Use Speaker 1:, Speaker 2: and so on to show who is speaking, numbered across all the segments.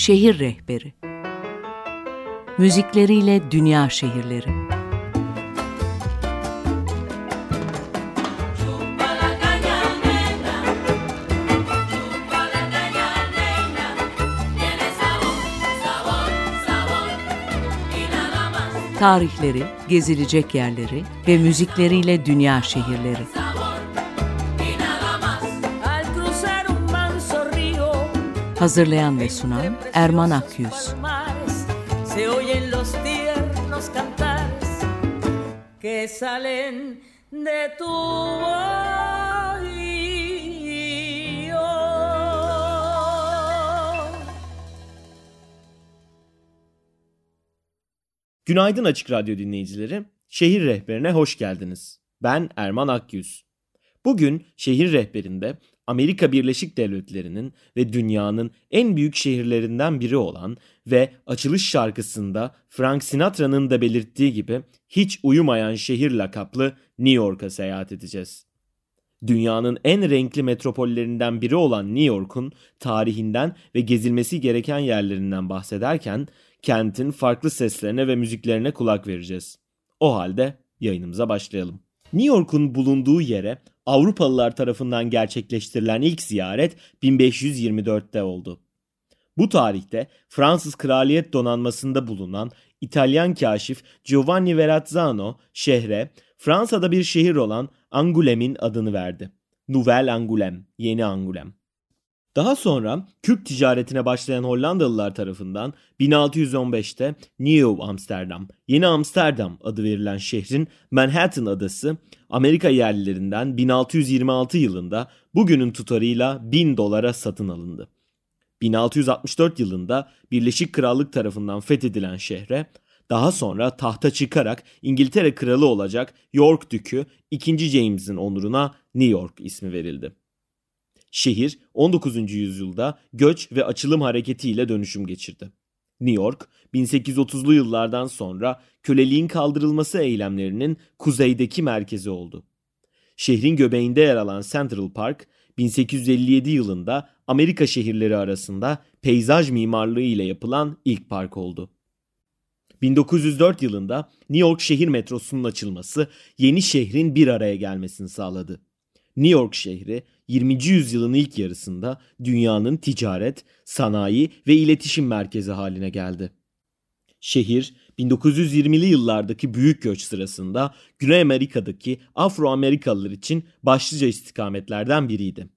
Speaker 1: Şehir Rehberi Müzikleriyle Dünya Şehirleri Tarihleri, gezilecek yerleri ve müzikleriyle dünya şehirleri. Hazırlayan ve sunan Erman Akyüz. que salen de tu
Speaker 2: Günaydın Açık Radyo dinleyicileri. Şehir Rehberine hoş geldiniz. Ben Erman Akyüz. Bugün Şehir Rehberinde Amerika Birleşik Devletleri'nin ve dünyanın en büyük şehirlerinden biri olan ve açılış şarkısında Frank Sinatra'nın da belirttiği gibi hiç uyumayan şehir lakaplı New York'a seyahat edeceğiz. Dünyanın en renkli metropollerinden biri olan New York'un tarihinden ve gezilmesi gereken yerlerinden bahsederken kentin farklı seslerine ve müziklerine kulak vereceğiz. O halde yayınımıza başlayalım. New York'un bulunduğu yere Avrupalılar tarafından gerçekleştirilen ilk ziyaret 1524'te oldu. Bu tarihte Fransız Kraliyet Donanması'nda bulunan İtalyan kaşif Giovanni Verrazzano şehre Fransa'da bir şehir olan Angoulême'in adını verdi. Nouvelle Angoulême, Yeni Angoulême. Daha sonra Kürk ticaretine başlayan Hollandalılar tarafından 1615'te New Amsterdam, Yeni Amsterdam adı verilen şehrin Manhattan adası Amerika yerlilerinden 1626 yılında bugünün tutarıyla 1000 dolara satın alındı. 1664 yılında Birleşik Krallık tarafından fethedilen şehre daha sonra tahta çıkarak İngiltere kralı olacak York Dükü 2. James'in onuruna New York ismi verildi. Şehir 19. yüzyılda göç ve açılım hareketiyle dönüşüm geçirdi. New York, 1830'lu yıllardan sonra köleliğin kaldırılması eylemlerinin kuzeydeki merkezi oldu. Şehrin göbeğinde yer alan Central Park, 1857 yılında Amerika şehirleri arasında peyzaj mimarlığı ile yapılan ilk park oldu. 1904 yılında New York şehir metrosunun açılması yeni şehrin bir araya gelmesini sağladı. New York şehri 20. yüzyılın ilk yarısında dünyanın ticaret, sanayi ve iletişim merkezi haline geldi. Şehir 1920'li yıllardaki büyük göç sırasında Güney Amerika'daki Afro-Amerikalılar için başlıca istikametlerden biriydi.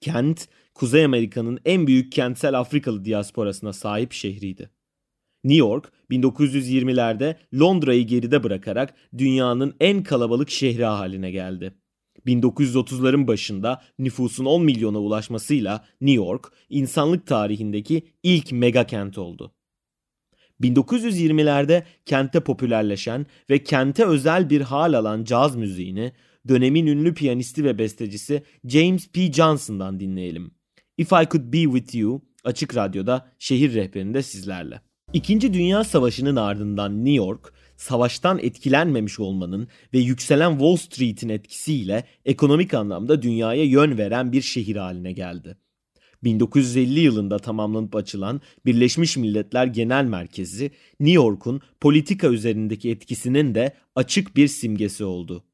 Speaker 2: Kent, Kuzey Amerika'nın en büyük kentsel Afrikalı diasporasına sahip şehriydi. New York 1920'lerde Londra'yı geride bırakarak dünyanın en kalabalık şehri haline geldi. 1930'ların başında nüfusun 10 milyona ulaşmasıyla New York insanlık tarihindeki ilk mega kent oldu. 1920'lerde kente popülerleşen ve kente özel bir hal alan caz müziğini dönemin ünlü piyanisti ve bestecisi James P. Johnson'dan dinleyelim. If I Could Be With You açık radyoda şehir rehberinde sizlerle. İkinci Dünya Savaşı'nın ardından New York, savaştan etkilenmemiş olmanın ve yükselen Wall Street'in etkisiyle ekonomik anlamda dünyaya yön veren bir şehir haline geldi. 1950 yılında tamamlanıp açılan Birleşmiş Milletler Genel Merkezi New York'un politika üzerindeki etkisinin de açık bir simgesi oldu.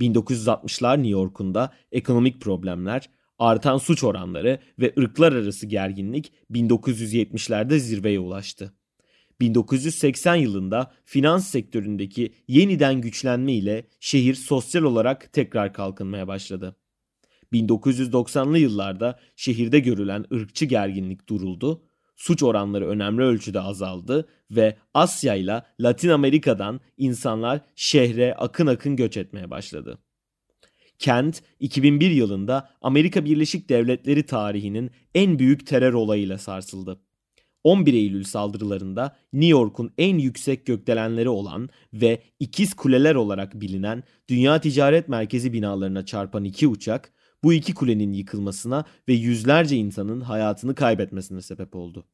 Speaker 2: 1960'lar New York'un ekonomik problemler, artan suç oranları ve ırklar arası gerginlik 1970'lerde zirveye ulaştı. 1980 yılında finans sektöründeki yeniden güçlenme ile şehir sosyal olarak tekrar kalkınmaya başladı. 1990'lı yıllarda şehirde görülen ırkçı gerginlik duruldu, suç oranları önemli ölçüde azaldı ve Asya ile Latin Amerika'dan insanlar şehre akın akın göç etmeye başladı. Kent 2001 yılında Amerika Birleşik Devletleri tarihinin en büyük terör olayıyla sarsıldı. 11 Eylül saldırılarında New York'un en yüksek gökdelenleri olan ve ikiz kuleler olarak bilinen Dünya Ticaret Merkezi binalarına çarpan iki uçak bu iki kulenin yıkılmasına ve yüzlerce insanın hayatını kaybetmesine sebep oldu.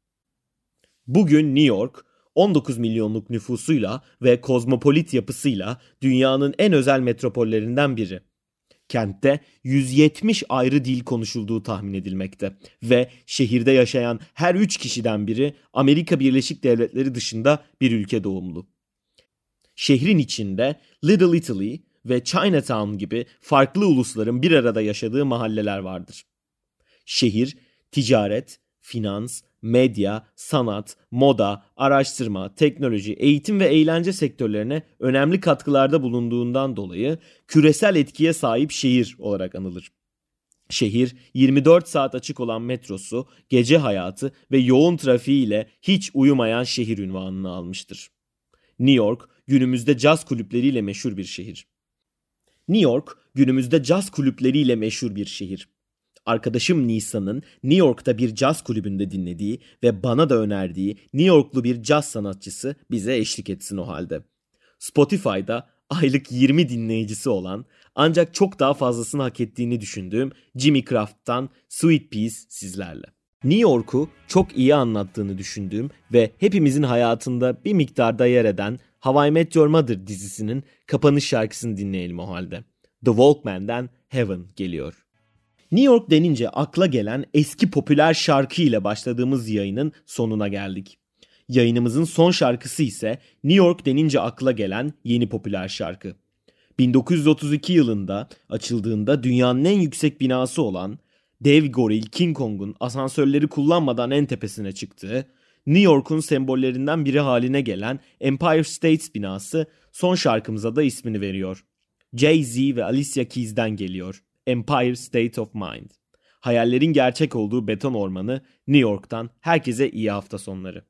Speaker 2: Bugün New York 19 milyonluk nüfusuyla ve kozmopolit yapısıyla dünyanın en özel metropollerinden biri. Kentte 170 ayrı dil konuşulduğu tahmin edilmekte ve şehirde yaşayan her 3 kişiden biri Amerika Birleşik Devletleri dışında bir ülke doğumlu. Şehrin içinde Little Italy ve Chinatown gibi farklı ulusların bir arada yaşadığı mahalleler vardır. Şehir ticaret, finans, medya, sanat, moda, araştırma, teknoloji, eğitim ve eğlence sektörlerine önemli katkılarda bulunduğundan dolayı küresel etkiye sahip şehir olarak anılır. Şehir 24 saat açık olan metrosu, gece hayatı ve yoğun trafiği ile hiç uyumayan şehir ünvanını almıştır. New York günümüzde caz kulüpleriyle meşhur bir şehir. New York günümüzde caz kulüpleriyle meşhur bir şehir arkadaşım Nisa'nın New York'ta bir caz kulübünde dinlediği ve bana da önerdiği New Yorklu bir caz sanatçısı bize eşlik etsin o halde. Spotify'da aylık 20 dinleyicisi olan ancak çok daha fazlasını hak ettiğini düşündüğüm Jimmy Craft'tan Sweet Peas sizlerle. New York'u çok iyi anlattığını düşündüğüm ve hepimizin hayatında bir miktarda yer eden How I Met Your Mother dizisinin kapanış şarkısını dinleyelim o halde. The Walkman'den Heaven geliyor. New York denince akla gelen eski popüler şarkı ile başladığımız yayının sonuna geldik. Yayınımızın son şarkısı ise New York denince akla gelen yeni popüler şarkı. 1932 yılında açıldığında dünyanın en yüksek binası olan dev goril King Kong'un asansörleri kullanmadan en tepesine çıktığı, New York'un sembollerinden biri haline gelen Empire State binası son şarkımıza da ismini veriyor. Jay-Z ve Alicia Keys'den geliyor. Empire State of Mind. Hayallerin gerçek olduğu beton ormanı New York'tan herkese iyi hafta sonları.